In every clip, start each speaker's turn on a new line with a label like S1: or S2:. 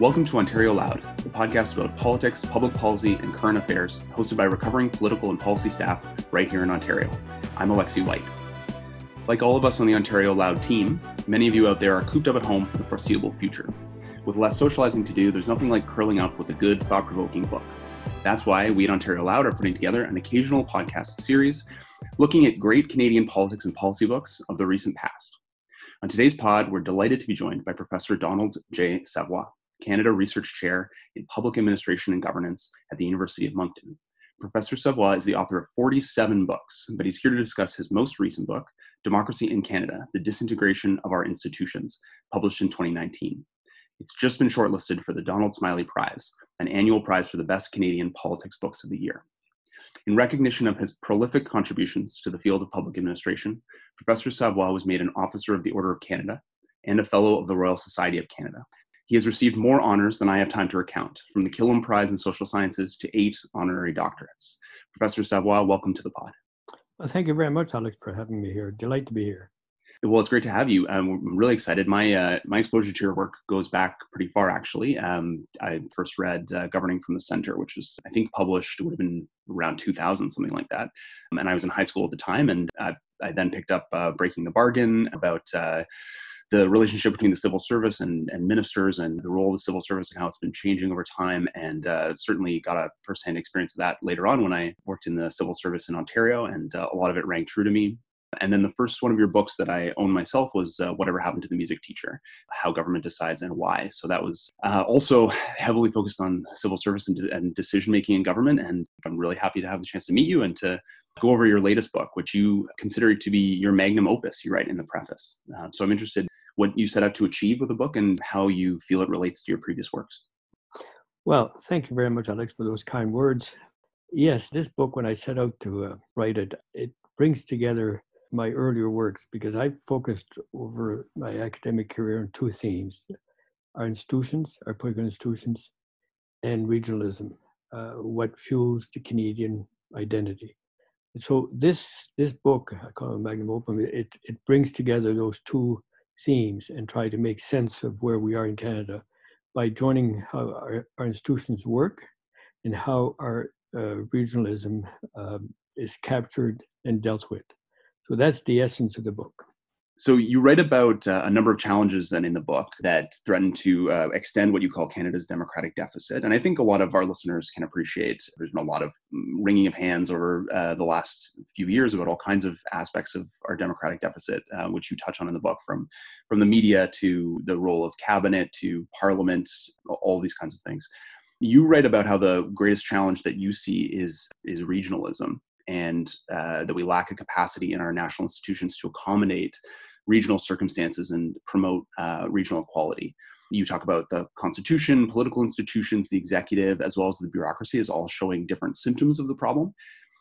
S1: Welcome to Ontario Loud, the podcast about politics, public policy, and current affairs, hosted by recovering political and policy staff right here in Ontario. I'm Alexi White. Like all of us on the Ontario Loud team, many of you out there are cooped up at home for the foreseeable future. With less socializing to do, there's nothing like curling up with a good, thought provoking book. That's why we at Ontario Loud are putting together an occasional podcast series looking at great Canadian politics and policy books of the recent past. On today's pod, we're delighted to be joined by Professor Donald J. Savoie. Canada Research Chair in Public Administration and Governance at the University of Moncton. Professor Savoie is the author of 47 books, but he's here to discuss his most recent book, Democracy in Canada The Disintegration of Our Institutions, published in 2019. It's just been shortlisted for the Donald Smiley Prize, an annual prize for the best Canadian politics books of the year. In recognition of his prolific contributions to the field of public administration, Professor Savoie was made an Officer of the Order of Canada and a Fellow of the Royal Society of Canada. He has received more honors than I have time to recount, from the Killam Prize in Social Sciences to eight honorary doctorates. Professor Savoie, welcome to the pod.
S2: Well, thank you very much, Alex, for having me here. Delight to be here.
S1: Well, it's great to have you. Um, I'm really excited. My uh, my exposure to your work goes back pretty far, actually. Um, I first read uh, Governing from the Center, which was, I think, published would have been around 2000, something like that. Um, and I was in high school at the time, and uh, I then picked up uh, Breaking the Bargain about uh, the relationship between the civil service and, and ministers and the role of the civil service and how it's been changing over time. And uh, certainly got a firsthand experience of that later on when I worked in the civil service in Ontario, and uh, a lot of it rang true to me. And then the first one of your books that I owned myself was uh, Whatever Happened to the Music Teacher How Government Decides and Why. So that was uh, also heavily focused on civil service and, and decision making in government. And I'm really happy to have the chance to meet you and to go over your latest book, which you consider to be your magnum opus, you write in the preface. Uh, so I'm interested what you set out to achieve with the book and how you feel it relates to your previous works.
S2: Well, thank you very much, Alex, for those kind words. Yes, this book, when I set out to uh, write it, it brings together my earlier works because I focused over my academic career on two themes our institutions, our political institutions, and regionalism, uh, what fuels the Canadian identity. So this this book, I call it Magnum Opus, it, it brings together those two themes and try to make sense of where we are in Canada by joining how our, our institutions work and how our uh, regionalism um, is captured and dealt with. So that's the essence of the book.
S1: So you write about uh, a number of challenges then in the book that threaten to uh, extend what you call Canada's democratic deficit, and I think a lot of our listeners can appreciate. There's been a lot of mm, wringing of hands over uh, the last few years about all kinds of aspects of our democratic deficit, uh, which you touch on in the book, from from the media to the role of cabinet to parliament, all these kinds of things. You write about how the greatest challenge that you see is is regionalism, and uh, that we lack a capacity in our national institutions to accommodate regional circumstances and promote uh, regional equality. You talk about the constitution, political institutions, the executive, as well as the bureaucracy, is all showing different symptoms of the problem.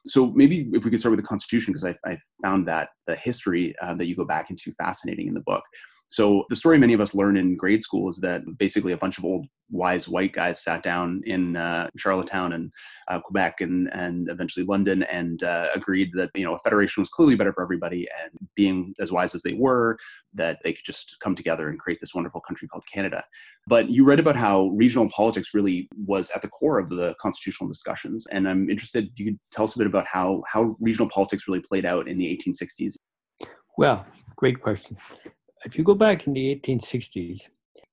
S1: So maybe if we could start with the constitution, because I, I, found that the history uh, that you go back into fascinating in the book. So the story many of us learn in grade school is that basically a bunch of old wise white guys sat down in uh, Charlottetown and uh, Quebec and and eventually London and uh, agreed that you know a federation was clearly better for everybody and being as wise as they were that they could just come together and create this wonderful country called Canada. But you read about how regional politics really was at the core of the constitutional discussions, and I'm interested. You could tell us a bit about how how regional politics really played out in the 1860s.
S2: Well, great question if you go back in the 1860s,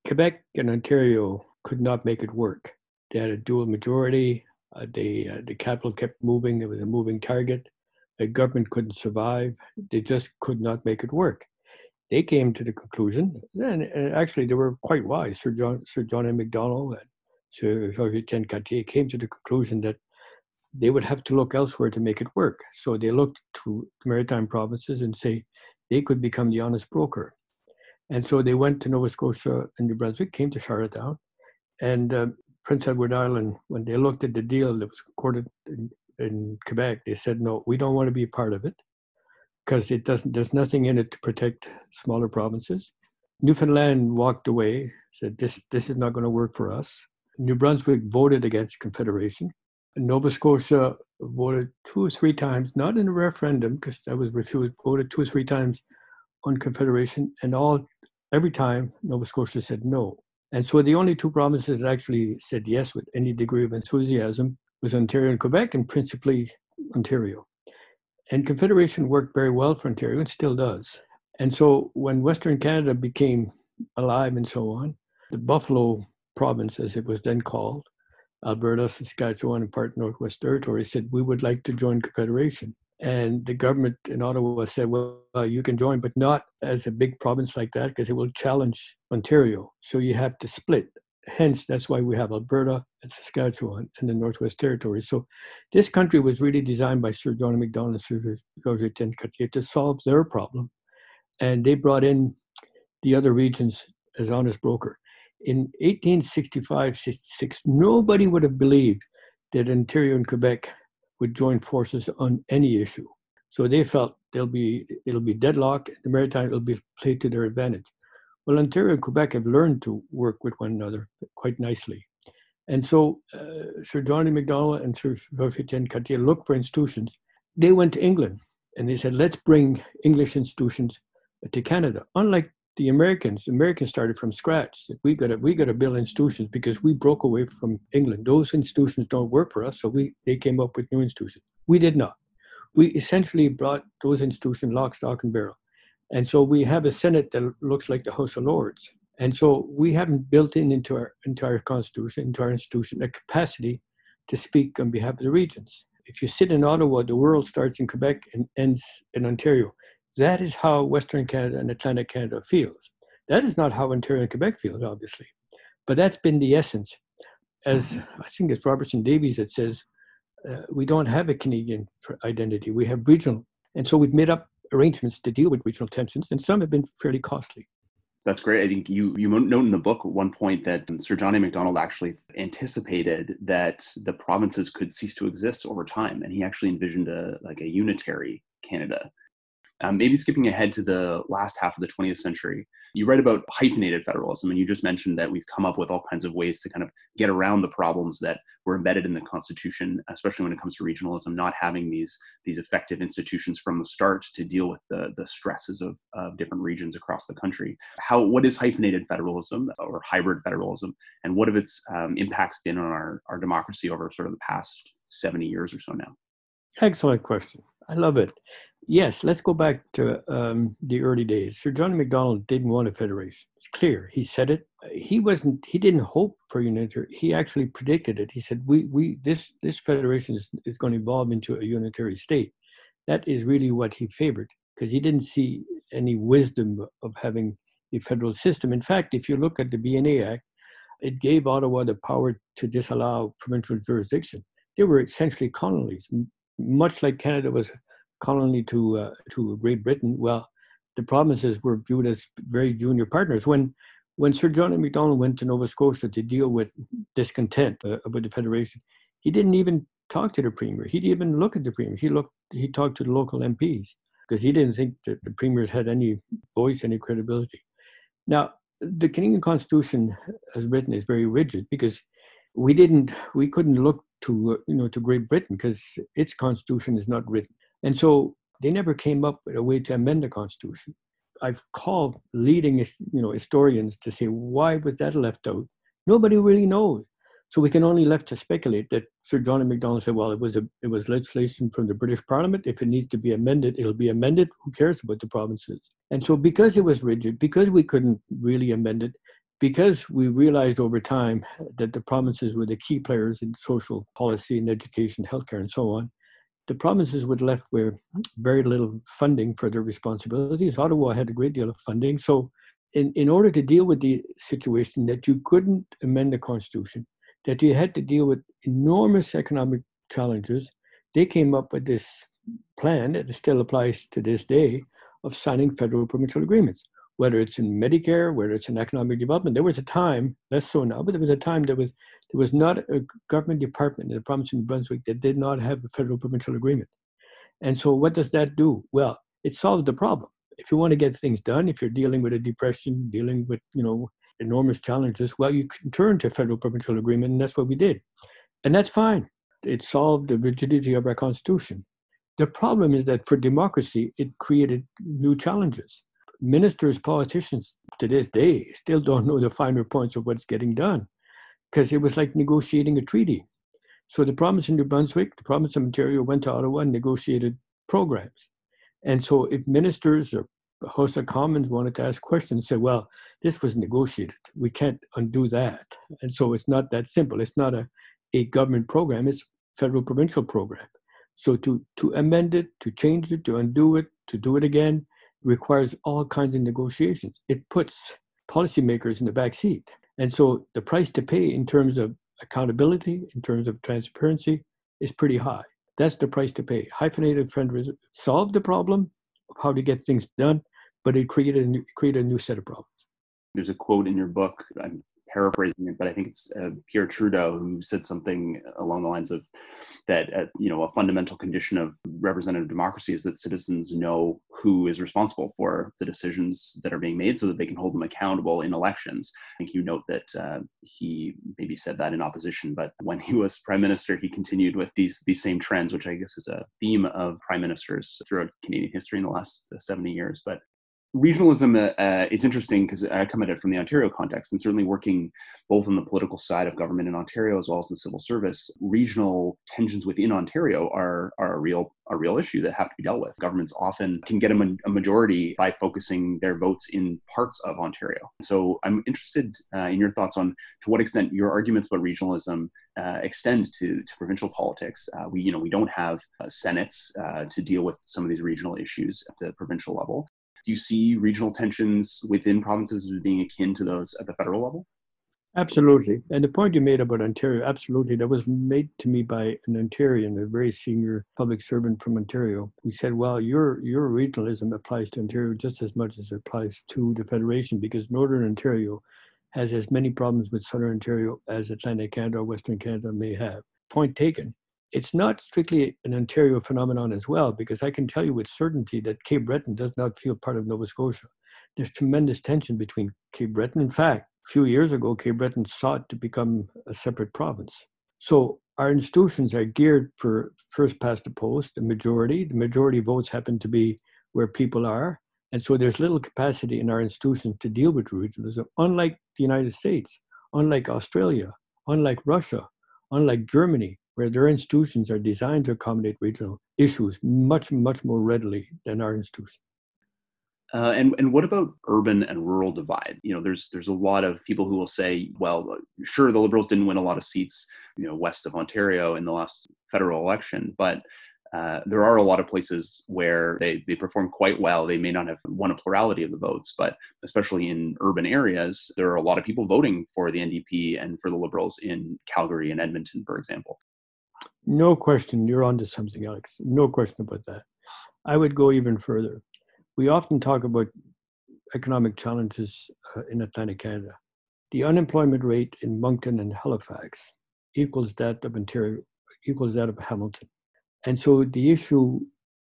S2: Quebec and Ontario could not make it work. They had a dual majority. Uh, they, uh, the capital kept moving. It was a moving target. The government couldn't survive. They just could not make it work. They came to the conclusion, and, and actually they were quite wise. Sir John, Sir John A. Macdonald and Sir Georges Etienne Cartier came to the conclusion that they would have to look elsewhere to make it work. So they looked to the maritime provinces and say they could become the honest broker. And so they went to Nova Scotia and New Brunswick, came to Charlottetown, and uh, Prince Edward Island, when they looked at the deal that was recorded in, in Quebec, they said, no, we don't want to be a part of it because it doesn't, there's nothing in it to protect smaller provinces. Newfoundland walked away, said, this, this is not going to work for us. New Brunswick voted against Confederation. Nova Scotia voted two or three times, not in a referendum because that was refused, voted two or three times on Confederation, and all every time Nova Scotia said no. And so the only two provinces that actually said yes with any degree of enthusiasm was Ontario and Quebec, and principally Ontario. And Confederation worked very well for Ontario and still does. And so when Western Canada became alive and so on, the Buffalo province, as it was then called, Alberta, Saskatchewan, and part Northwest Territory said, we would like to join Confederation. And the government in Ottawa said, well, uh, you can join, but not as a big province like that because it will challenge Ontario. So you have to split. Hence, that's why we have Alberta and Saskatchewan and the Northwest Territories. So this country was really designed by Sir John Macdonald and Sir Georges Cartier to solve their problem. And they brought in the other regions as honest broker. In 1865 66, nobody would have believed that Ontario and Quebec would join forces on any issue. So they felt they'll be it'll be deadlock. The maritime will be played to their advantage. Well, Ontario and Quebec have learned to work with one another quite nicely. And so uh, Sir John Macdonald and Sir Etienne Cartier looked for institutions. They went to England and they said, let's bring English institutions to Canada. Unlike the Americans, Americans started from scratch. We got to we got to build institutions because we broke away from England. Those institutions don't work for us, so we they came up with new institutions. We did not. We essentially brought those institutions lock, stock, and barrel, and so we have a Senate that looks like the House of Lords. And so we haven't built in into our entire constitution, into our institution, a capacity to speak on behalf of the regions. If you sit in Ottawa, the world starts in Quebec and ends in Ontario. That is how Western Canada and Atlantic Canada feels. That is not how Ontario and Quebec feels, obviously. But that's been the essence. As mm-hmm. I think it's Robertson Davies that says, uh, we don't have a Canadian identity, we have regional. And so we've made up arrangements to deal with regional tensions, and some have been fairly costly.
S1: That's great. I think you you note in the book at one point that Sir John A. Macdonald actually anticipated that the provinces could cease to exist over time, and he actually envisioned a like a unitary Canada um, maybe skipping ahead to the last half of the 20th century, you write about hyphenated federalism, and you just mentioned that we've come up with all kinds of ways to kind of get around the problems that were embedded in the Constitution, especially when it comes to regionalism, not having these these effective institutions from the start to deal with the the stresses of, of different regions across the country. How what is hyphenated federalism or hybrid federalism, and what have its um, impacts been on our our democracy over sort of the past 70 years or so now?
S2: Excellent question. I love it. Yes, let's go back to um, the early days. Sir John Macdonald didn't want a federation. It's clear. He said it. He wasn't. He didn't hope for unitary. He actually predicted it. He said, "We, we, this, this federation is, is going to evolve into a unitary state." That is really what he favored because he didn't see any wisdom of having a federal system. In fact, if you look at the BNA Act, it gave Ottawa the power to disallow provincial jurisdiction. They were essentially colonies, much like Canada was colony to uh, to Great Britain, well, the provinces were viewed as very junior partners. When when Sir John Macdonald went to Nova Scotia to deal with discontent uh, about the federation, he didn't even talk to the premier. He didn't even look at the premier. He looked. He talked to the local MPs because he didn't think that the premiers had any voice, any credibility. Now, the Canadian Constitution, as written, is very rigid because we didn't, we couldn't look to uh, you know to Great Britain because its constitution is not written. And so they never came up with a way to amend the Constitution. I've called leading you know, historians to say, why was that left out? Nobody really knows. So we can only left to speculate that Sir John. Macdonald said, well, it was, a, it was legislation from the British Parliament. If it needs to be amended, it'll be amended. Who cares about the provinces? And so because it was rigid, because we couldn't really amend it, because we realized over time that the provinces were the key players in social policy and education, healthcare, and so on, the provinces were left with very little funding for their responsibilities. Ottawa had a great deal of funding. So, in, in order to deal with the situation that you couldn't amend the Constitution, that you had to deal with enormous economic challenges, they came up with this plan that still applies to this day of signing federal provincial agreements whether it's in Medicare, whether it's in economic development. There was a time, less so now, but there was a time there was there was not a government department in the province of New Brunswick that did not have a federal provincial agreement. And so what does that do? Well, it solved the problem. If you want to get things done, if you're dealing with a depression, dealing with, you know, enormous challenges, well, you can turn to federal provincial agreement, and that's what we did. And that's fine. It solved the rigidity of our constitution. The problem is that for democracy, it created new challenges ministers, politicians to this day still don't know the finer points of what's getting done because it was like negotiating a treaty. So the province of New Brunswick, the province of Ontario went to Ottawa and negotiated programs. And so if ministers or House of Commons wanted to ask questions, said, well, this was negotiated. We can't undo that. And so it's not that simple. It's not a, a government program, it's federal provincial program. So to, to amend it, to change it, to undo it, to do it again, requires all kinds of negotiations. It puts policymakers in the back seat. And so the price to pay in terms of accountability, in terms of transparency, is pretty high. That's the price to pay. Hyphenated federalism solved the problem of how to get things done, but it created a new, created a new set of problems.
S1: There's a quote in your book. I'm paraphrasing it, but I think it's uh, Pierre Trudeau who said something along the lines of that uh, you know a fundamental condition of representative democracy is that citizens know who is responsible for the decisions that are being made so that they can hold them accountable in elections. I think you note that uh, he maybe said that in opposition, but when he was prime minister, he continued with these these same trends, which I guess is a theme of prime ministers throughout Canadian history in the last 70 years. But regionalism uh, uh, is interesting because I come at it from the Ontario context, and certainly working both on the political side of government in Ontario as well as the civil service, regional tensions within Ontario are are a real a real issue that have to be dealt with. Governments often can get a, ma- a majority by focusing their votes in parts of Ontario. So I'm interested uh, in your thoughts on to what extent your arguments about regionalism uh, extend to, to provincial politics. Uh, we, you know, we don't have uh, senates uh, to deal with some of these regional issues at the provincial level do you see regional tensions within provinces as being akin to those at the federal level?
S2: Absolutely. And the point you made about Ontario, absolutely, that was made to me by an Ontarian, a very senior public servant from Ontario, who said, well, your, your regionalism applies to Ontario just as much as it applies to the Federation because Northern Ontario has as many problems with Southern Ontario as Atlantic Canada or Western Canada may have. Point taken it's not strictly an Ontario phenomenon as well, because I can tell you with certainty that Cape Breton does not feel part of Nova Scotia. There's tremendous tension between Cape Breton. In fact, a few years ago, Cape Breton sought to become a separate province. So our institutions are geared for first past the post, the majority. The majority votes happen to be where people are. And so there's little capacity in our institutions to deal with regionalism, unlike the United States, unlike Australia, unlike Russia, unlike Germany, where their institutions are designed to accommodate regional issues much, much more readily than our institutions.
S1: Uh, and and what about urban and rural divide? You know, there's there's a lot of people who will say, well, sure, the Liberals didn't win a lot of seats, you know, west of Ontario in the last federal election, but uh, there are a lot of places where they, they perform quite well. They may not have won a plurality of the votes, but especially in urban areas, there are a lot of people voting for the NDP and for the Liberals in Calgary and Edmonton, for example.
S2: No question, you're onto something, Alex. No question about that. I would go even further. We often talk about economic challenges uh, in Atlantic Canada. The unemployment rate in Moncton and Halifax equals that of Ontario, equals that of Hamilton. And so the issue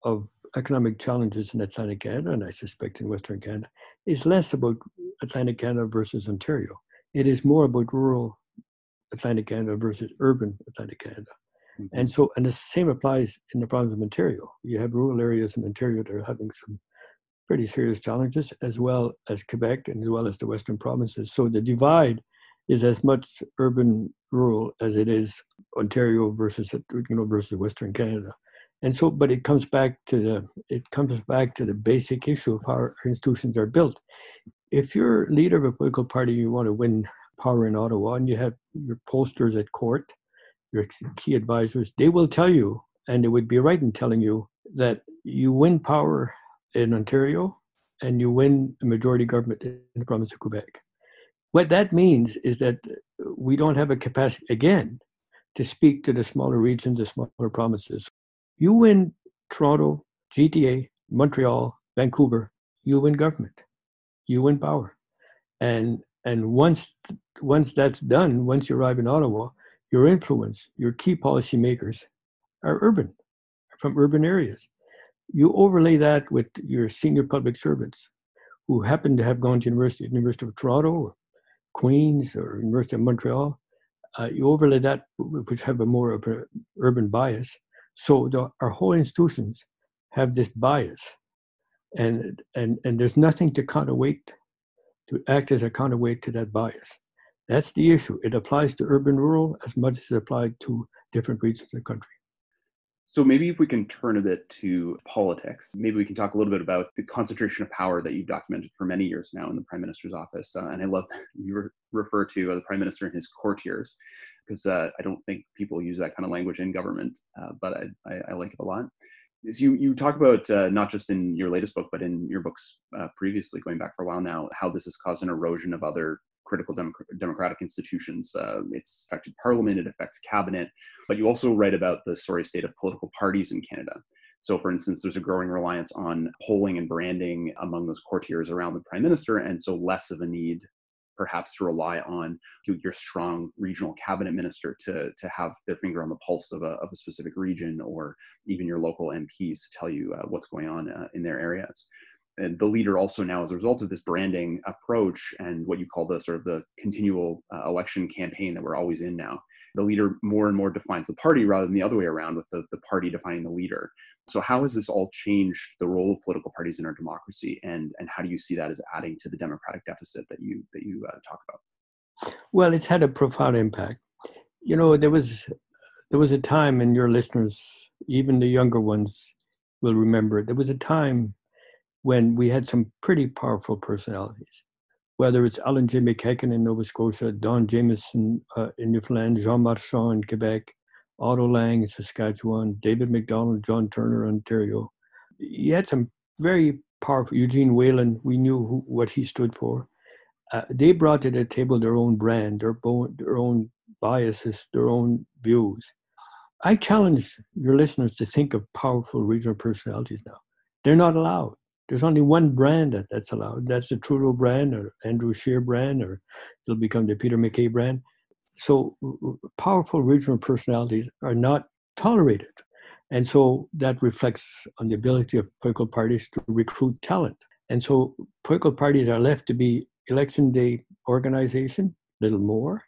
S2: of economic challenges in Atlantic Canada, and I suspect in Western Canada, is less about Atlantic Canada versus Ontario. It is more about rural Atlantic Canada versus urban Atlantic Canada. Mm-hmm. And so, and the same applies in the province of Ontario. You have rural areas in Ontario that are having some pretty serious challenges, as well as Quebec and as well as the western provinces. So the divide is as much urban rural as it is Ontario versus you know versus Western Canada. And so, but it comes back to the it comes back to the basic issue of how our institutions are built. If you're leader of a political party, you want to win power in Ottawa, and you have your posters at court, your key advisors, they will tell you, and they would be right in telling you, that you win power in Ontario and you win a majority government in the province of Quebec. What that means is that we don't have a capacity, again, to speak to the smaller regions, the smaller provinces. You win Toronto, GTA, Montreal, Vancouver, you win government, you win power. And and once once that's done, once you arrive in Ottawa, your influence, your key policymakers are urban, from urban areas. You overlay that with your senior public servants who happen to have gone to university, University of Toronto, or Queens, or University of Montreal. Uh, you overlay that, which have a more of an urban bias. So the, our whole institutions have this bias. and and and there's nothing to counterweight to act as a counterweight to that bias. That's the issue. It applies to urban rural as much as it applied to different regions of the country.
S1: So maybe if we can turn a bit to politics, maybe we can talk a little bit about the concentration of power that you've documented for many years now in the prime minister's office. Uh, and I love you re- refer to uh, the prime minister and his courtiers, because uh, I don't think people use that kind of language in government, uh, but I, I, I, like it a lot. As you, you talk about uh, not just in your latest book, but in your books previously, going back for a while now, how this has caused an erosion of other critical democratic institutions. Uh, it's affected parliament, it affects cabinet, but you also write about the sorry state of political parties in Canada. So, for instance, there's a growing reliance on polling and branding among those courtiers around the prime minister, and so less of a need perhaps to rely on your strong regional cabinet minister to, to have their finger on the pulse of a, of a specific region or even your local MPs to tell you uh, what's going on uh, in their areas and the leader also now as a result of this branding approach and what you call the sort of the continual uh, election campaign that we're always in now the leader more and more defines the party rather than the other way around with the, the party defining the leader. So how has this all changed the role of political parties in our democracy and and how do you see that as adding to the democratic deficit that you that you uh, talk about?
S2: Well it's had a profound impact. You know there was there was a time and your listeners even the younger ones will remember it, there was a time when we had some pretty powerful personalities, whether it's Allan J. MacEachen in Nova Scotia, Don Jamieson uh, in Newfoundland, Jean Marchand in Quebec, Otto Lang in Saskatchewan, David McDonald, John Turner, Ontario. You had some very powerful, Eugene Whelan, we knew who, what he stood for. Uh, they brought to the table their own brand, their, own, their own biases, their own views. I challenge your listeners to think of powerful regional personalities now. They're not allowed there's only one brand that, that's allowed. That's the Trudeau brand or Andrew Scheer brand, or it'll become the Peter MacKay brand. So powerful regional personalities are not tolerated. And so that reflects on the ability of political parties to recruit talent. And so political parties are left to be election day organization, little more.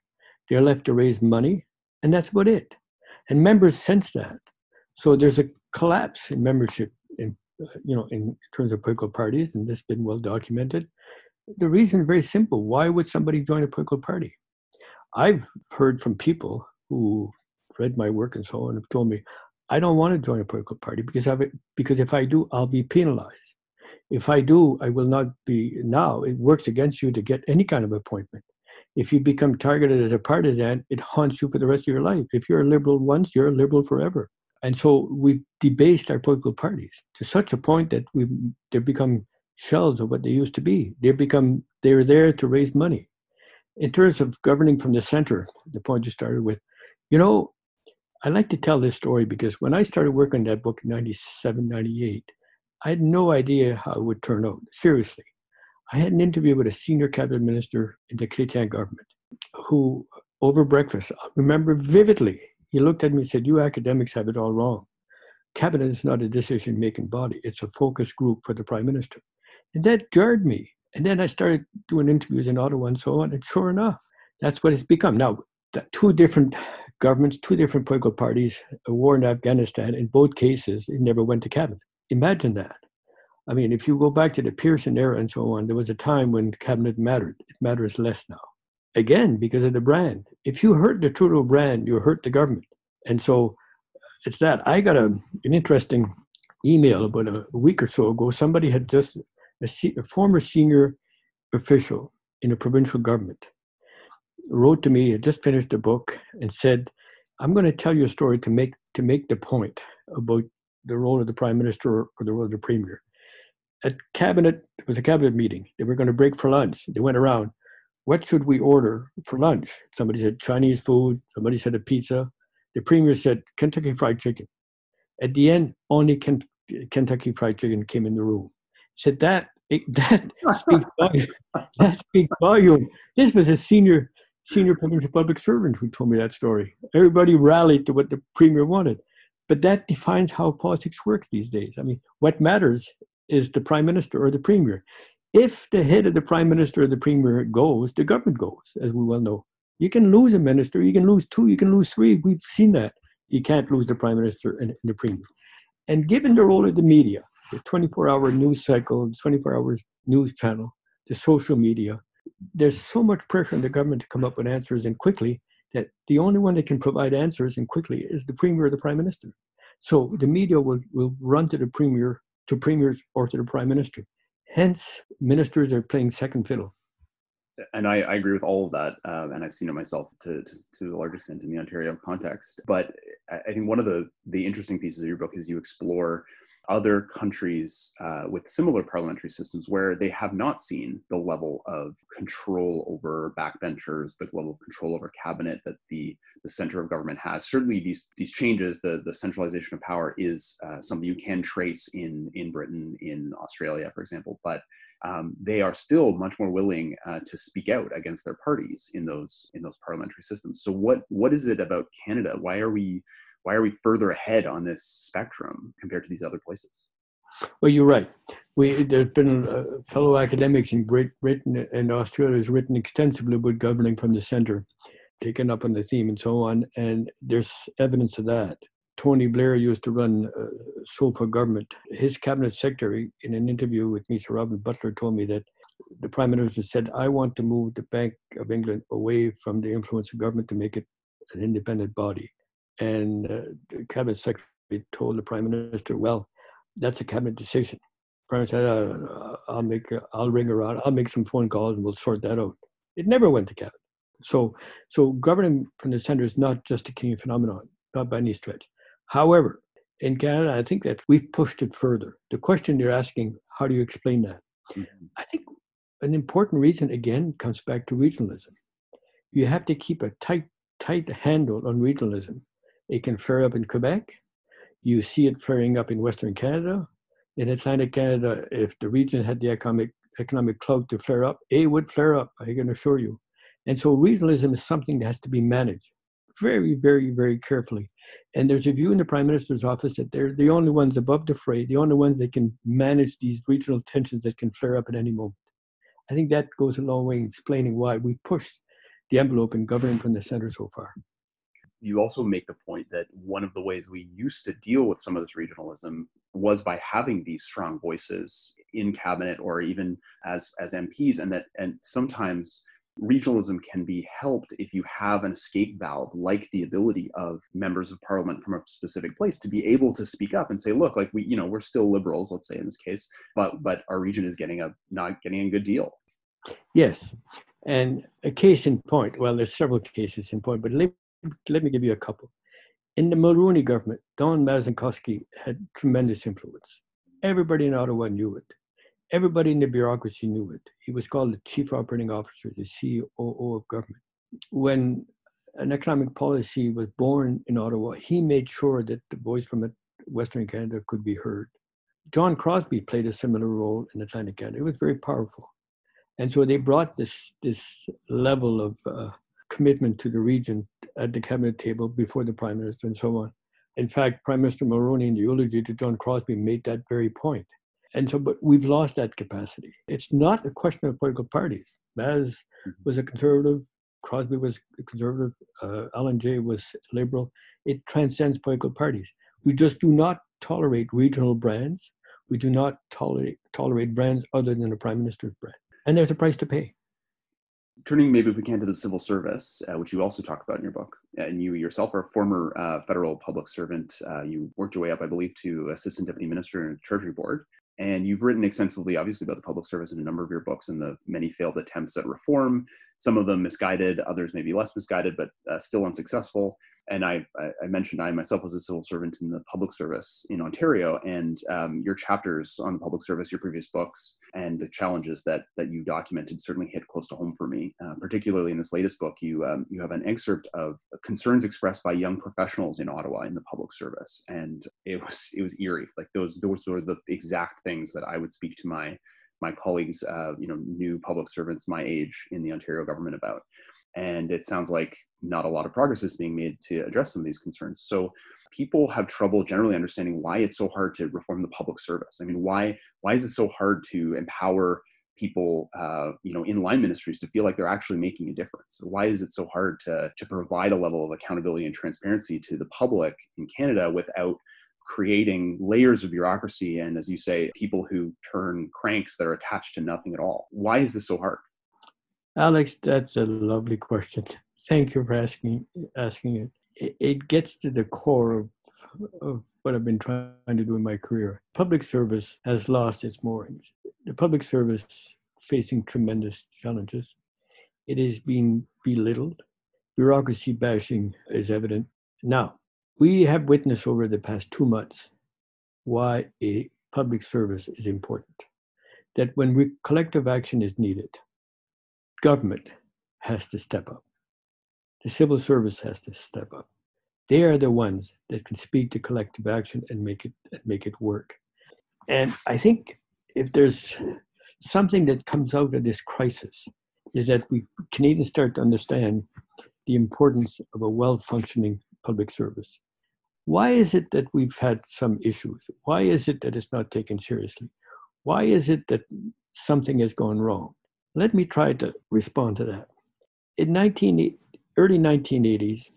S2: They're left to raise money, and that's about it. And members sense that. So there's a collapse in membership you know, in terms of political parties, and this has been well documented. The reason is very simple. Why would somebody join a political party? I've heard from people who read my work and so on have told me, I don't want to join a political party because I because if I do, I'll be penalized. If I do, I will not be. Now it works against you to get any kind of appointment. If you become targeted as a partisan, it haunts you for the rest of your life. If you're a liberal once, you're a liberal forever. And so we've debased our political parties to such a point that we they've become shells of what they used to be. They've become they're there to raise money. In terms of governing from the center, the point you started with, you know, I like to tell this story because when I started working on that book in 97, 98, I had no idea how it would turn out. Seriously. I had an interview with a senior cabinet minister in the Chrétien government who, over breakfast, I remember vividly, he looked at me and said, You academics have it all wrong. Cabinet is not a decision making body, it's a focus group for the prime minister. And that jarred me. And then I started doing interviews in Ottawa and so on. And sure enough, that's what it's become. Now, two different governments, two different political parties, a war in Afghanistan. In both cases, it never went to cabinet. Imagine that. I mean, if you go back to the Pearson era and so on, there was a time when cabinet mattered. It matters less now again because of the brand. If you hurt the Trudeau brand, you hurt the government. And so it's that. I got a, an interesting email about a week or so ago. Somebody had just, a, a former senior official in a provincial government wrote to me, had just finished a book, and said, I'm going to tell you a story to make to make the point about the role of the prime minister or the role of the premier. At cabinet, it was a cabinet meeting. They were going to break for lunch. They went around what should we order for lunch? Somebody said Chinese food. Somebody said a pizza. The premier said Kentucky Fried Chicken. At the end, only Kentucky Fried Chicken came in the room. Said that that speaks volume. That speaks volume. This was a senior senior public servant who told me that story. Everybody rallied to what the premier wanted, but that defines how politics works these days. I mean, what matters is the prime minister or the premier if the head of the prime minister or the premier goes, the government goes, as we well know. You can lose a minister, you can lose two, you can lose three. We've seen that. You can't lose the prime minister and, the premier. And given the role of the media, the 24 hour news cycle, the 24 hours news channel, the social media. There's so much pressure on the government to come up with answers and quickly that the only one that can provide answers and quickly is the premier or the prime minister. So the media will, will run to the premier, to premiers or to the prime minister. Hence, ministers are playing second fiddle
S1: and I, I, agree with all of that, um, and I've seen it myself to, to, to the large extent in the Ontario context. But I think one of the the interesting pieces of your book is you explore other countries uh, with similar parliamentary systems where they have not seen the level of control over backbenchers, the level of control over cabinet that the, the center of government has. Certainly, these these changes, the the centralization of power, is uh, something you can trace in in Britain, in Australia, for example. But um, they are still much more willing uh, to speak out against their parties in those in those parliamentary systems. So what what is it about Canada? Why are we why are we further ahead on this spectrum compared to these other places?
S2: Well, you're right. We there's been uh, fellow academics in Great Britain and Australia has written extensively about governing from the centre, taken up on the theme and so on, and there's evidence of that. Tony Blair used to run uh, SOFA government. His cabinet secretary, in an interview with me, Robert Butler, told me that the prime minister said, "I want to move the Bank of England away from the influence of government to make it an independent body." And uh, the cabinet secretary told the prime minister, "Well, that's a cabinet decision." Prime minister said, uh, "I'll make, I'll ring around, I'll make some phone calls, and we'll sort that out." It never went to cabinet. So, so governing from the centre is not just a Canadian phenomenon, not by any stretch. However, in Canada, I think that we've pushed it further. The question you're asking, how do you explain that? Mm-hmm. I think an important reason, again, comes back to regionalism. You have to keep a tight, tight handle on regionalism. It can flare up in Quebec. You see it flaring up in Western Canada. In Atlantic Canada, if the region had the economic economic clout to flare up, it would flare up, I can assure you. And so regionalism is something that has to be managed very, very, very carefully. And there's a view in the Prime Minister's office that they're the only ones above the fray, the only ones that can manage these regional tensions that can flare up at any moment. I think that goes a long way in explaining why we pushed the envelope in governing from the center so far.
S1: You also make the point that one of the ways we used to deal with some of this regionalism was by having these strong voices in cabinet or even as as MPs, and that and sometimes regionalism can be helped if you have an escape valve like the ability of members of parliament from a specific place to be able to speak up and say look like we you know we're still liberals let's say in this case but but our region is getting a not getting a good deal.
S2: Yes and a case in point well there's several cases in point but let, let me give you a couple in the mulroney government don mazankowski had tremendous influence everybody in ottawa knew it Everybody in the bureaucracy knew it. He was called the chief operating officer, the COO of government. When an economic policy was born in Ottawa, he made sure that the voice from Western Canada could be heard. John Crosbie played a similar role in Atlantic Canada. It was very powerful. And so they brought this, this level of uh, commitment to the region at the cabinet table before the prime minister and so on. In fact, Prime Minister Mulroney in the eulogy to John Crosbie made that very point. And so, but we've lost that capacity. It's not a question of political parties. Maz mm-hmm. was a conservative, Crosbie was a conservative, uh, Allan J. was liberal. It transcends political parties. We just do not tolerate regional brands. We do not tolerate tolerate brands other than the prime minister's brand. And there's a price to pay.
S1: Turning maybe if we can to the civil service, uh, which you also talk about in your book, and you yourself are a former uh, federal public servant. Uh, you worked your way up, I believe, to assistant deputy minister in the Treasury Board. And you've written extensively, obviously, about the public service in a number of your books and the many failed attempts at reform, some of them misguided, others maybe less misguided, but uh, still unsuccessful and I, I, mentioned I myself was a civil servant in the public service in Ontario, and um, your chapters on the public service, your previous books, and the challenges that that you documented certainly hit close to home for me. Uh, particularly in this latest book, you um, you have an excerpt of concerns expressed by young professionals in Ottawa in the public service, and it was it was eerie. Like those those were the exact things that I would speak to my my colleagues, uh, you know, new public servants my age in the Ontario government about and it sounds like not a lot of progress is being made to address some of these concerns. So people have trouble generally understanding why it's so hard to reform the public service. I mean, why why is it so hard to empower people, uh, you know, in line ministries to feel like they're actually making a difference? Why is it so hard to to provide a level of accountability and transparency to the public in Canada without creating layers of bureaucracy and, as you say, people who turn cranks that are attached to nothing at all. Why is this so hard?
S2: Alex, that's a lovely question. Thank you for asking asking it. It, gets to the core of, of what I've been trying to do in my career. Public service has lost its moorings. The public service facing tremendous challenges. It is being belittled. Bureaucracy bashing is evident. Now, we have witnessed over the past two months why a public service is important. That when we, collective action is needed, government has to step up. The civil service has to step up. They are the ones that can speak to collective action and make it make it work. And I think if there's something that comes out of this crisis is that we Canadians start to understand the importance of a well-functioning public service. Why is it that we've had some issues? Why is it that it's not taken seriously? Why is it that something has gone wrong? Let me try to respond to that. In 19, early 1980s,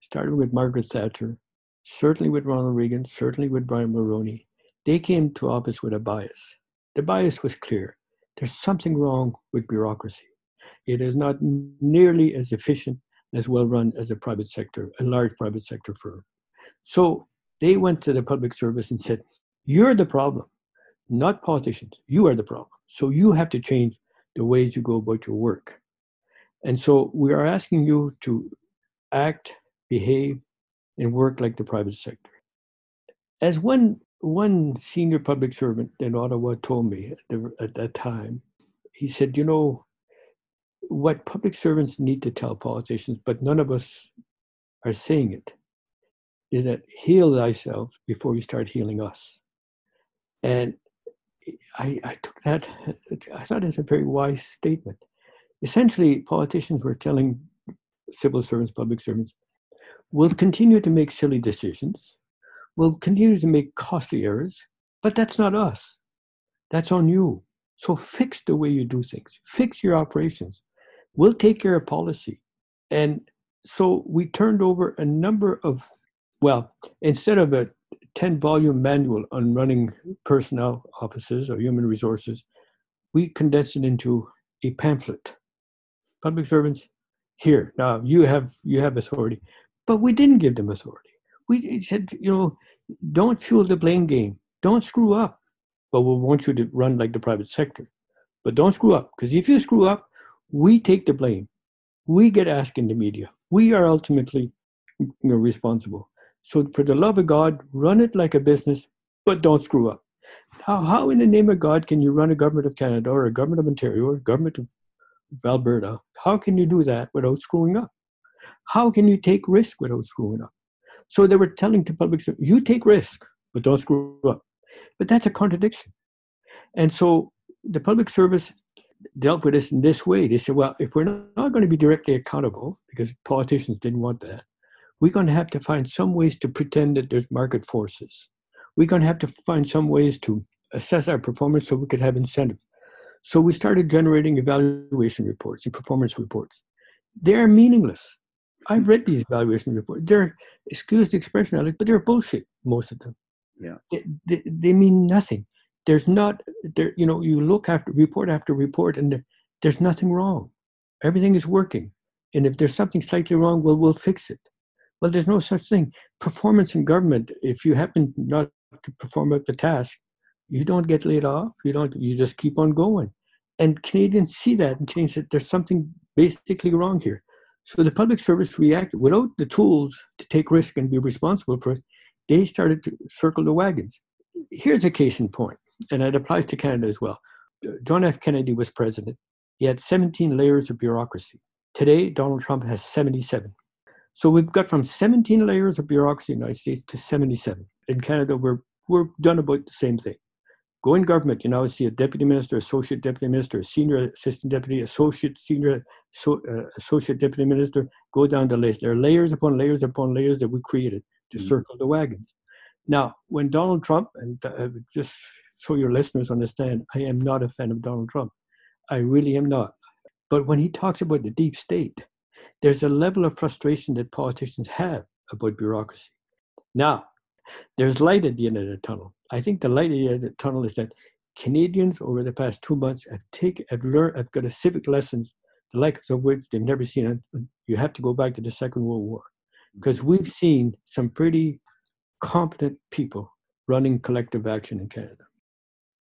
S2: starting with Margaret Thatcher, certainly with Ronald Reagan, certainly with Brian Mulroney, they came to office with a bias. The bias was clear. There's something wrong with bureaucracy. It is not nearly as efficient as well run as a private sector, a large private sector firm. So they went to the public service and said, You're the problem, not politicians. You are the problem. So you have to change the ways you go about your work. And so we are asking you to act, behave, and work like the private sector. As one one senior public servant in Ottawa told me at, the, at that time, he said, "You know, what public servants need to tell politicians, but none of us are saying it, is that heal thyself before you start healing us." And I, I took that, I thought it's a very wise statement. Essentially, politicians were telling civil servants, public servants, we'll continue to make silly decisions, we'll continue to make costly errors, but that's not us. That's on you. So fix the way you do things, fix your operations. We'll take care of policy. And so we turned over a number of, well, instead of a 10 volume manual on running personnel offices or human resources, we condensed it into a pamphlet. Public servants, here, now you have you have authority. But we didn't give them authority. We said, you know, don't fuel the blame game. Don't screw up. But we want you to run like the private sector. But don't screw up. Because if you screw up, we take the blame. We get asked in the media. We are ultimately you know, responsible. So, for the love of God, run it like a business, but don't screw up. How, how in the name of God can you run a government of Canada or a government of Ontario or a government of Alberta? How can you do that without screwing up? How can you take risk without screwing up? So they were telling the public, service, you take risk, but don't screw up. But that's a contradiction. And so the public service dealt with this in this way. They said, well, if we're not going to be directly accountable, because politicians didn't want that, we're going to have to find some ways to pretend that there's market forces. We're going to have to find some ways to assess our performance so we could have incentive. So we started generating evaluation reports and performance reports. They're meaningless. I've read these evaluation reports. They're, excuse the expression, Alex, but they're bullshit, most of them.
S1: Yeah.
S2: They, they, they mean nothing. There's not, there, you know, you look after report after report and there, there's nothing wrong. Everything is working. And if there's something slightly wrong, well, we'll fix it. Well, there's no such thing. Performance in government, if you happen not to perform at the task, you don't get laid off. You don't. You just keep on going. And Canadians see that, and Canadians say there's something basically wrong here. So the public service reacted without the tools to take risk and be responsible for it. They started to circle the wagons. Here's a case in point, and it applies to Canada as well. John F. Kennedy was president. He had 17 layers of bureaucracy. Today, Donald Trump has 77. So we've got from 17 layers of bureaucracy in the United States to 77. In Canada, we're, we're done about the same thing. Go in government, you now see a deputy minister, associate deputy minister, senior assistant deputy, associate senior so, uh, associate deputy minister. Go down the list. There are layers upon layers upon layers that we created to mm-hmm. circle the wagons. Now, when Donald Trump, and uh, just so your listeners understand, I am not a fan of Donald Trump. I really am not. But when he talks about the deep state, there's a level of frustration that politicians have about bureaucracy. Now, there's light at the end of the tunnel. I think the light at the end of the tunnel is that Canadians over the past two months have taken, have learned, have got a civic lessons, the likes of which they've never seen. You have to go back to the Second World War because mm-hmm. we've seen some pretty competent people running collective action in Canada.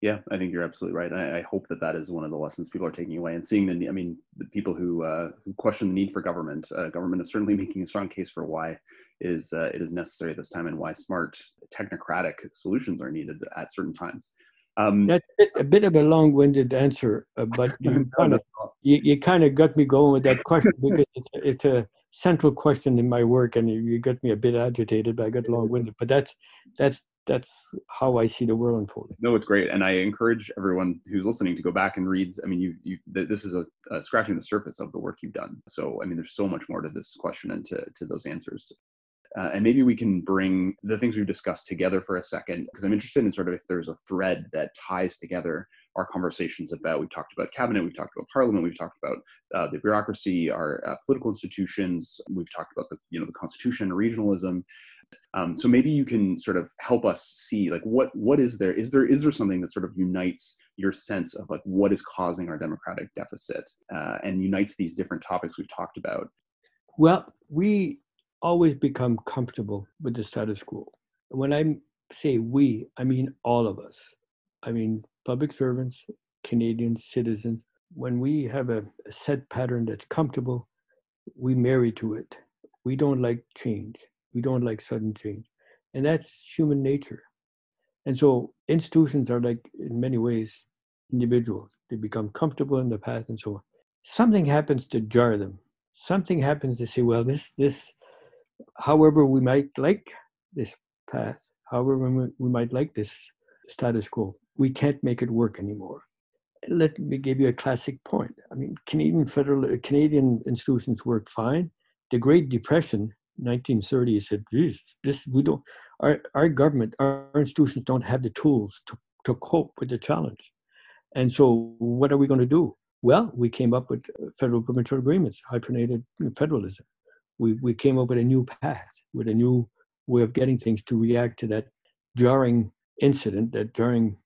S1: Yeah, I think you're absolutely right. I, I, hope that that is one of the lessons people are taking away and seeing the. I mean, the people who uh, who question the need for government. Uh, government is certainly making a strong case for why is uh, it is necessary at this time and why smart technocratic solutions are needed at certain times.
S2: Um, That's a bit of a long-winded answer, uh, but you kind of you, you kind of got me going with that question because it's a, it's a central question in my work, and you, you got me a bit agitated. But I got long-winded, but that's that's that's how I see the world unfolding.
S1: No, it's great, and I encourage everyone who's listening to go back and read. I mean, you, you this is a, a scratching the surface of the work you've done. So, I mean, there's so much more to this question and to to those answers. Uh, and maybe we can bring the things we've discussed together for a second, because I'm interested in sort of if there's a thread that ties together our conversations about. We've talked about cabinet, we've talked about parliament, we've talked about uh, the bureaucracy, our uh, political institutions, we've talked about the you know the constitution, regionalism. Um, so maybe you can sort of help us see like what what is there is there is there something that sort of unites your sense of like what is causing our democratic deficit uh, and unites these different topics we've talked about.
S2: Well, we always become comfortable with the status quo. When I say we, I mean all of us. I mean public servants, Canadian citizens. When we have a, a set pattern that's comfortable, we marry to it. We don't like change. We don't like sudden change. And that's human nature. And so institutions are like, in many ways, individuals. They become comfortable in the path and so on. Something happens to jar them. Something happens to say, well, this, this, however we might like this path, however we might like this status quo, we can't make it work anymore. Let me give you a classic point. I mean, Canadian federal Canadian institutions worked fine. The Great Depression, 1930, said, "Geez, this we don't. Our our government, our institutions don't have the tools to to cope with the challenge." And so, what are we going to do? Well, we came up with federal provincial agreements, hyphenated federalism we, we came up with a new path, with a new way of getting things to react to that jarring incident, that jarring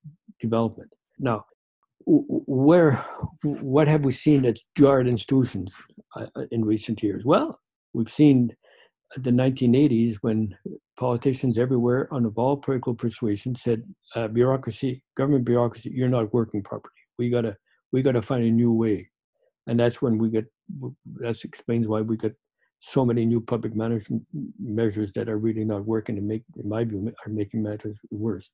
S2: development. Now, where, what have we seen that's jarred institutions uh, uh, in recent years? Well, we've seen the 1980s when politicians everywhere on of all political persuasion said, uh, bureaucracy, government bureaucracy, you're not working properly. We gotta, we gotta find a new way, and that's when we get. That explains why we got so many new public management measures that are really not working and make, in my view, are making matters worse.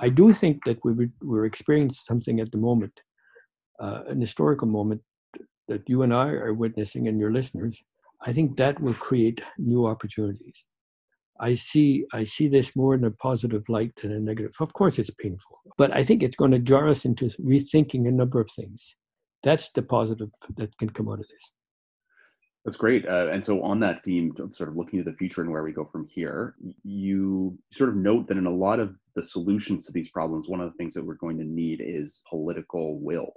S2: I do think that we, we're experiencing something at the moment, uh, an historical moment that you and I are witnessing and your listeners. I think that will create new opportunities. I see I see this more in a positive light than a negative. Of course, it's painful, but I think it's going to jar us into rethinking a number of things. That's the positive that can come out of this.
S1: That's great. Uh, and so, on that theme, sort of looking to the future and where we go from here, you sort of note that in a lot of the solutions to these problems, one of the things that we're going to need is political will.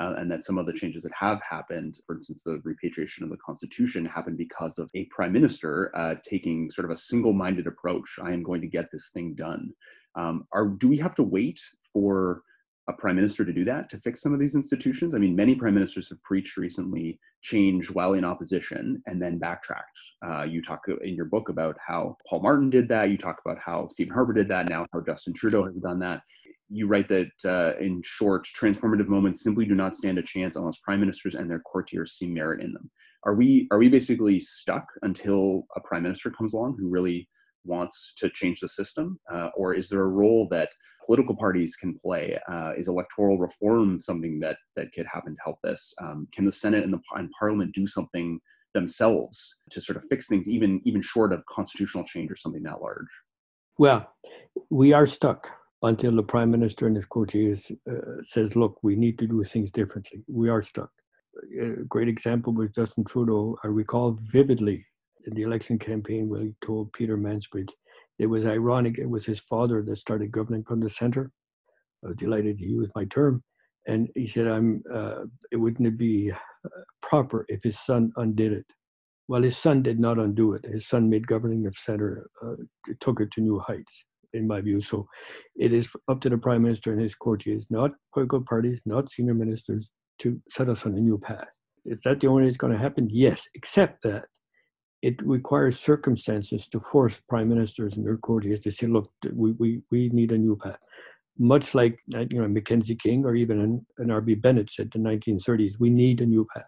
S1: Uh, and that some of the changes that have happened, for instance, the repatriation of the Constitution, happened because of a prime minister uh, taking sort of a single minded approach. I am going to get this thing done. Um, are, do we have to wait for a prime minister to do that to fix some of these institutions. I mean, many prime ministers have preached recently change while in opposition and then backtracked. Uh, you talk in your book about how Paul Martin did that. You talk about how Stephen Harper did that. Now how Justin Trudeau has done that. You write that uh, in short, transformative moments simply do not stand a chance unless prime ministers and their courtiers see merit in them. Are we are we basically stuck until a prime minister comes along who really wants to change the system, uh, or is there a role that political parties can play? Uh, is electoral reform something that that could happen to help this? Um, can the Senate and the and Parliament do something themselves to sort of fix things, even even short of constitutional change or something that large?
S2: Well, we are stuck until the prime minister and his courtiers uh, says, "Look, we need to do things differently." We are stuck. A great example was Justin Trudeau. I recall vividly in the election campaign where he told Peter Mansbridge it was ironic. It was his father that started governing from the center. I was delighted he used my term. And he said, "I'm. Uh, it wouldn't be uh, proper if his son undid it." Well, his son did not undo it. His son made governing of center, uh, took it to new heights, in my view. So it is up to the prime minister and his courtiers, not political parties, not senior ministers, to set us on a new path. Is that the only way it's going to happen? Yes, except that it requires circumstances to force prime ministers and their courtiers to say, look, we, we, we need a new path. Much like uh, you know Mackenzie King or even an, an R.B. Bennett said in the 1930s, we need a new path.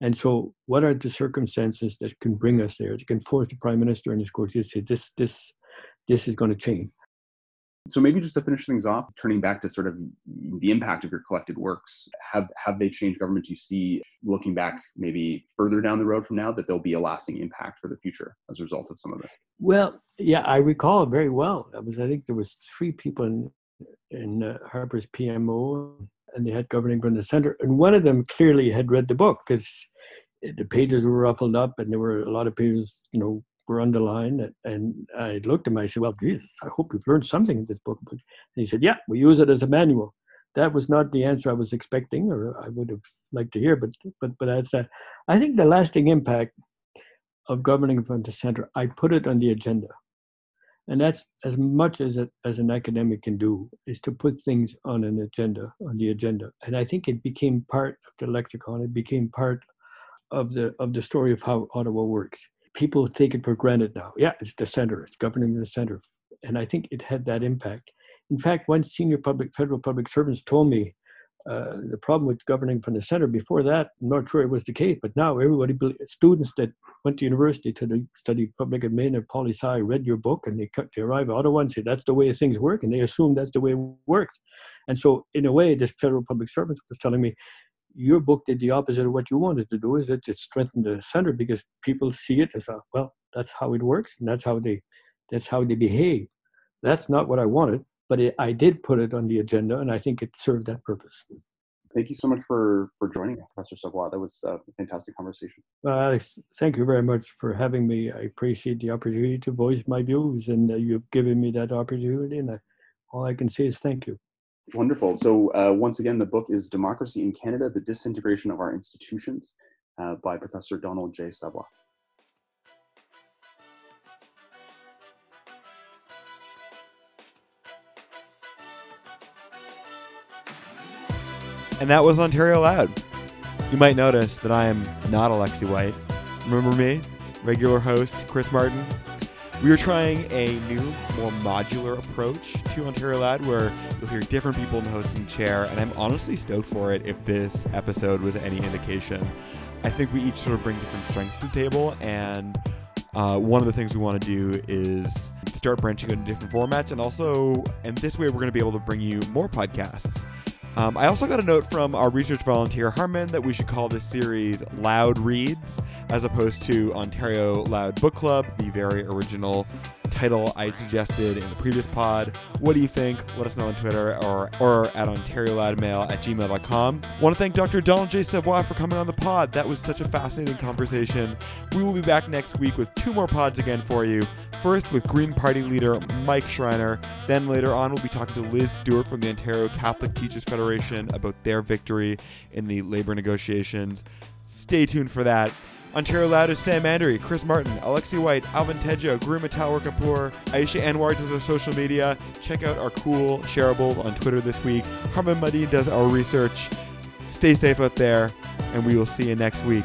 S2: And so, what are the circumstances that can bring us there? That can force the prime minister and his courtiers to say, this, this, this is going to change.
S1: So maybe just to finish things off, turning back to sort of the impact of your collected works, have have they changed government? Do you see, looking back maybe further down the road from now, that there'll be a lasting impact for the future as a result of some of this?
S2: Well, yeah, I recall very well. I was, I think there was three people in in uh, Harper's PMO, and they had governing from the center, and one of them clearly had read the book because the pages were ruffled up, and there were a lot of pages, you know, were underlined. And I looked at him, I said, Well, Jesus, I hope you've learned something in this book. And he said, Yeah, we use it as a manual. That was not the answer I was expecting, or I would have liked to hear, but but but that's that. I think the lasting impact of governing from the center, I put it on the agenda. And that's as much as a, as an academic can do is to put things on an agenda, on the agenda. And I think it became part of the lexicon. It became part of the of the story of how Ottawa works people take it for granted now. Yeah, it's the center, it's governing the center. And I think it had that impact. In fact, one senior public federal public servants told me uh, the problem with governing from the center before that, I'm not sure it was the case, but now everybody, students that went to university to study public admin or poli sci read your book and they, they arrive at Ottawa and say that's the way things work, and they assume that's the way it works. And so, in a way, this federal public servant was telling me your book did the opposite of what you wanted to do is it, it strengthened the center because people see it as a, well that's how it works and that's how they that's how they behave. That's not what i wanted but it, i did put it on the agenda and i think it served that purpose.
S1: Thank you so much for for joining us professor savoie. That was a fantastic conversation.
S2: Well alex thank you very much for having me. I appreciate the opportunity to voice my views and uh, you've given me that opportunity and I, all i can say is thank you
S1: Wonderful. So uh, once again, the book is Democracy in Canada, The Disintegration of Our Institutions uh, by Professor Donald J. Savoie.
S3: And that was Ontario Loud. You might notice that I am not Alexi White. Remember me? Regular host Chris Martin. We are trying a new, more modular approach to Ontario Loud where you'll hear different people in the hosting chair, and I'm honestly stoked for it if this episode was any indication. I think we each sort of bring different strengths to the table, and uh, one of the things we want to do is start branching into different formats, and also, and this way, we're going to be able to bring you more podcasts. Um, I also got a note from our research volunteer Harman that we should call this series Loud Reads as opposed to Ontario Loud Book Club, the very original title I suggested in the previous pod. What do you think? Let us know on Twitter or, or at OntarioLoudMail at gmail.com. Want to thank Dr. Donald J. Savoie for coming on the pod. That was such a fascinating conversation. We will be back next week with two more pods again for you. First with Green Party leader Mike Schreiner. Then later on, we'll be talking to Liz Stewart from the Ontario Catholic Teachers Federation about their victory in the labor negotiations. Stay tuned for that. Ontario Loud is Sam Mandery, Chris Martin, Alexi White, Alvin Tejo, Guru Matawar Kapoor, Aisha Anwar does our social media. Check out our cool shareables on Twitter this week. Harman Muddy does our research. Stay safe out there, and we will see you next week.